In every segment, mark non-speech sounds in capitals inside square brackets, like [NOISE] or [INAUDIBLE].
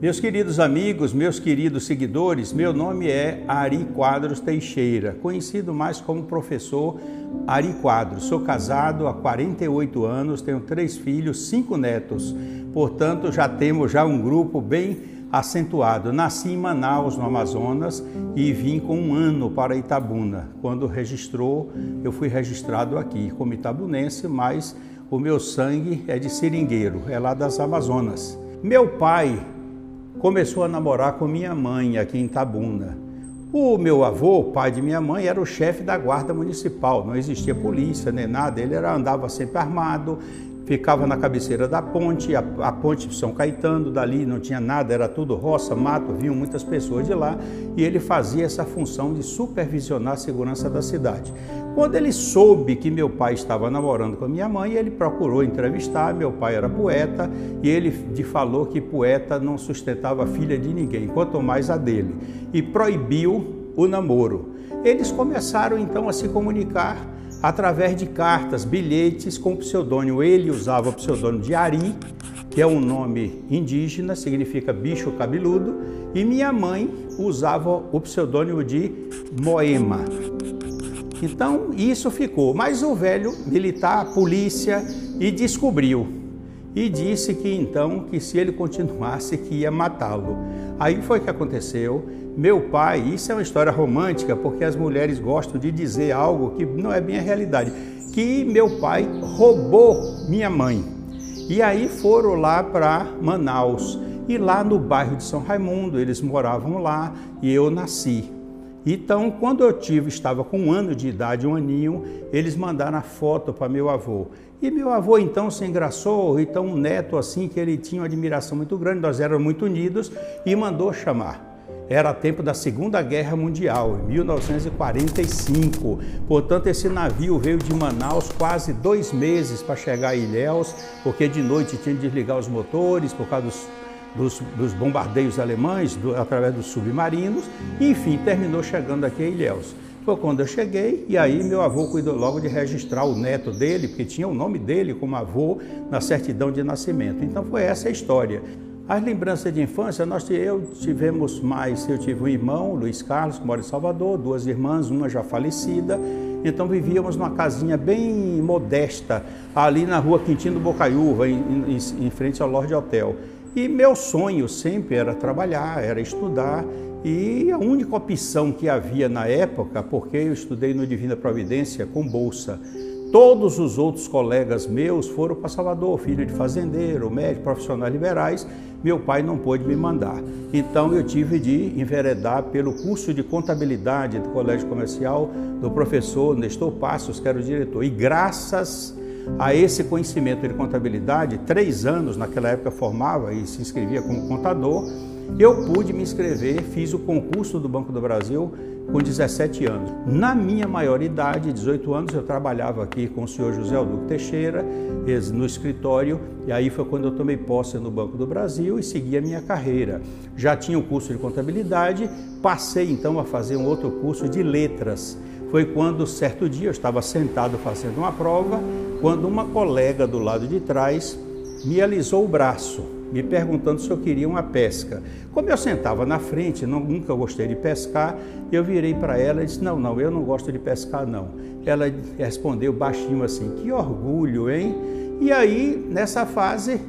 Meus queridos amigos, meus queridos seguidores, meu nome é Ari Quadros Teixeira, conhecido mais como professor Ari Quadros. Sou casado há 48 anos, tenho três filhos, cinco netos. Portanto, já temos já um grupo bem acentuado. Nasci em Manaus, no Amazonas, e vim com um ano para Itabuna. Quando registrou, eu fui registrado aqui como itabunense, mas o meu sangue é de seringueiro, é lá das Amazonas. Meu pai começou a namorar com minha mãe aqui em Tabuna. O meu avô, pai de minha mãe, era o chefe da guarda municipal, não existia polícia nem nada, ele era, andava sempre armado, ficava na cabeceira da ponte, a, a, ponte São Caetano, dali não tinha nada, era tudo roça, mato, vinham muitas pessoas de lá, e ele fazia essa função de supervisionar a segurança da cidade. Quando ele soube que meu pai estava namorando com a minha mãe, ele procurou entrevistar, meu pai era poeta, e ele falou que poeta não sustentava a filha de ninguém, quanto mais a dele, e proibiu o namoro. Eles começaram então a se comunicar através de cartas, bilhetes com pseudônimo. Ele usava o pseudônimo de Ari, que é um nome indígena, significa bicho cabeludo, e minha mãe usava o pseudônimo de Moema. Então isso ficou, mas o velho militar, a polícia, e descobriu e disse que então que se ele continuasse que ia matá-lo. Aí foi que aconteceu. Meu pai, isso é uma história romântica, porque as mulheres gostam de dizer algo que não é bem a realidade, que meu pai roubou minha mãe. E aí foram lá para Manaus. E lá no bairro de São Raimundo, eles moravam lá e eu nasci. Então, quando eu tive, estava com um ano de idade, um aninho, eles mandaram a foto para meu avô. E meu avô então se engraçou, então um neto assim que ele tinha uma admiração muito grande, nós éramos muito unidos e mandou chamar. Era tempo da Segunda Guerra Mundial, em 1945. Portanto, esse navio veio de Manaus quase dois meses para chegar a Ilhéus, porque de noite tinha de desligar os motores por causa dos dos, dos bombardeios alemães, do, através dos submarinos, e, enfim, terminou chegando aqui a Ilhéus. Foi quando eu cheguei e aí meu avô cuidou logo de registrar o neto dele, porque tinha o nome dele como avô na certidão de nascimento. Então foi essa a história. As lembranças de infância, nós eu tivemos mais, eu tive um irmão, Luiz Carlos, que mora em Salvador, duas irmãs, uma já falecida. Então vivíamos numa casinha bem modesta, ali na rua Quintino Bocaiúva, em, em, em frente ao Lorde Hotel. E meu sonho sempre era trabalhar, era estudar. E a única opção que havia na época, porque eu estudei no Divina Providência com bolsa, todos os outros colegas meus foram para Salvador, filho de fazendeiro, médico, profissionais liberais, meu pai não pôde me mandar. Então eu tive de enveredar pelo curso de contabilidade do Colégio Comercial do professor Nestor Passos, que era o diretor. E graças a esse conhecimento de contabilidade, três anos naquela época formava e se inscrevia como contador, eu pude me inscrever, fiz o concurso do Banco do Brasil com 17 anos. Na minha maioridade, 18 anos, eu trabalhava aqui com o senhor José Alduco Teixeira, no escritório, e aí foi quando eu tomei posse no Banco do Brasil e segui a minha carreira. Já tinha o curso de contabilidade, passei então a fazer um outro curso de letras. Foi quando, certo dia, eu estava sentado fazendo uma prova quando uma colega do lado de trás me alisou o braço, me perguntando se eu queria uma pesca. Como eu sentava na frente, nunca gostei de pescar, eu virei para ela e disse: Não, não, eu não gosto de pescar, não. Ela respondeu baixinho assim: Que orgulho, hein? E aí, nessa fase,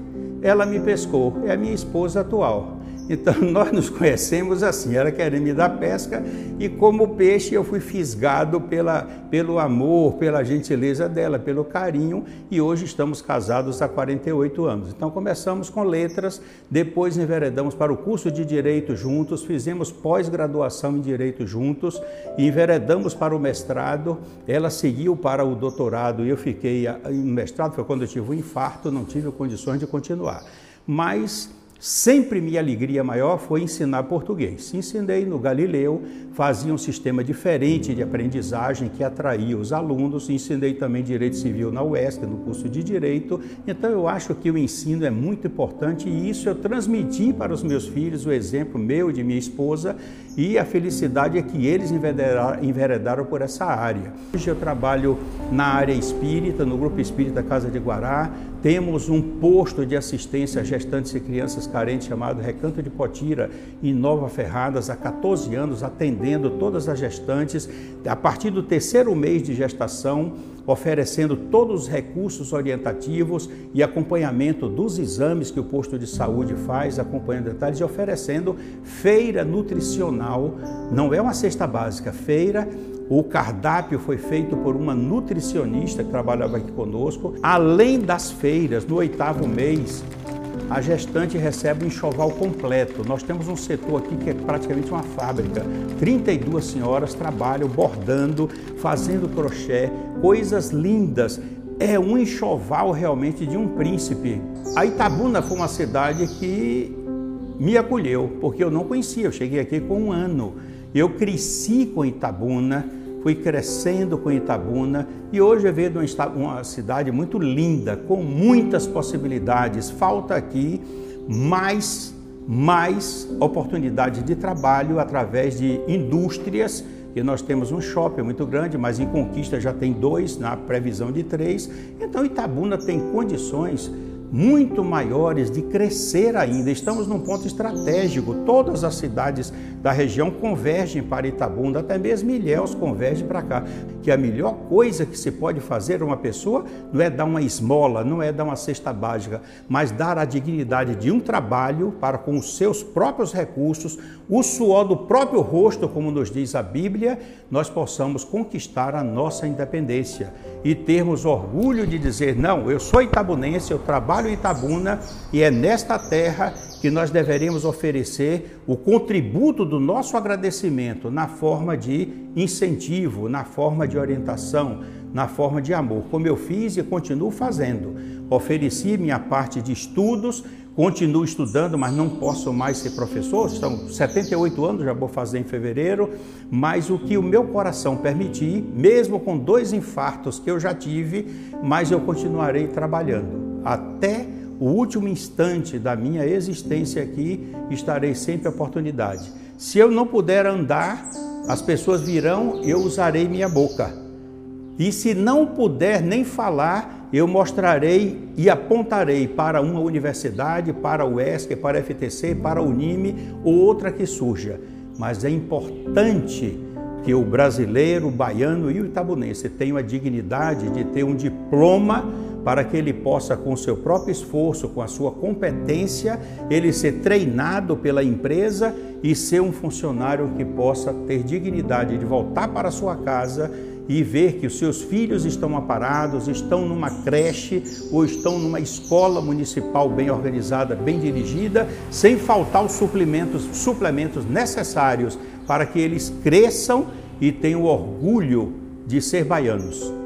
ela me pescou. É a minha esposa atual. Então [LAUGHS] nós nos conhecemos assim, ela querendo me dar pesca e como peixe eu fui fisgado pela, pelo amor, pela gentileza dela, pelo carinho e hoje estamos casados há 48 anos. Então começamos com letras, depois enveredamos para o curso de Direito juntos, fizemos pós-graduação em Direito juntos enveredamos para o mestrado, ela seguiu para o doutorado e eu fiquei, no mestrado foi quando eu tive um infarto, não tive condições de continuar. Mas Sempre minha alegria maior foi ensinar português. Ensinei no Galileu, fazia um sistema diferente de aprendizagem que atraía os alunos. Ensinei também Direito Civil na UESC, no curso de Direito. Então eu acho que o ensino é muito importante e isso eu transmiti para os meus filhos, o exemplo meu e de minha esposa, e a felicidade é que eles enveredaram por essa área. Hoje eu trabalho na área espírita, no Grupo Espírita Casa de Guará. Temos um posto de assistência a gestantes e crianças carentes chamado Recanto de Potira, em Nova Ferradas, há 14 anos, atendendo todas as gestantes. A partir do terceiro mês de gestação, oferecendo todos os recursos orientativos e acompanhamento dos exames que o posto de saúde faz, acompanhando detalhes e oferecendo feira nutricional. Não é uma cesta básica, feira o cardápio foi feito por uma nutricionista que trabalhava aqui conosco. Além das feiras, no oitavo mês, a gestante recebe um enxoval completo. Nós temos um setor aqui que é praticamente uma fábrica. 32 senhoras trabalham bordando, fazendo crochê, coisas lindas. É um enxoval realmente de um príncipe. A Itabuna foi uma cidade que me acolheu, porque eu não conhecia. Eu cheguei aqui com um ano. Eu cresci com Itabuna fui crescendo com Itabuna e hoje eu vejo uma cidade muito linda, com muitas possibilidades. Falta aqui mais, mais oportunidade de trabalho através de indústrias. E nós temos um shopping muito grande, mas em Conquista já tem dois, na previsão de três. Então Itabuna tem condições muito maiores de crescer ainda. Estamos num ponto estratégico. Todas as cidades da região convergem para Itabunda, até mesmo Ilhéus converge para cá. Que a melhor coisa que se pode fazer uma pessoa não é dar uma esmola, não é dar uma cesta básica, mas dar a dignidade de um trabalho para com os seus próprios recursos, o suor do próprio rosto, como nos diz a Bíblia, nós possamos conquistar a nossa independência e termos orgulho de dizer: não, eu sou itabunense, eu trabalho em Itabuna e é nesta terra que nós deveremos oferecer o contributo do nosso agradecimento na forma de incentivo, na forma de orientação, na forma de amor, como eu fiz e continuo fazendo. Ofereci minha parte de estudos continuo estudando, mas não posso mais ser professor, são 78 anos, já vou fazer em fevereiro, mas o que o meu coração permitir, mesmo com dois infartos que eu já tive, mas eu continuarei trabalhando até o último instante da minha existência aqui, estarei sempre à oportunidade. Se eu não puder andar, as pessoas virão, eu usarei minha boca. E se não puder nem falar, eu mostrarei e apontarei para uma universidade, para o ESC, para a FTC, para o UNIME ou outra que surja. Mas é importante que o brasileiro, o baiano e o itabunense tenham a dignidade de ter um diploma para que ele possa, com seu próprio esforço, com a sua competência, ele ser treinado pela empresa e ser um funcionário que possa ter dignidade de voltar para sua casa e ver que os seus filhos estão aparados, estão numa creche ou estão numa escola municipal bem organizada, bem dirigida, sem faltar os suplementos, suplementos necessários para que eles cresçam e tenham orgulho de ser baianos.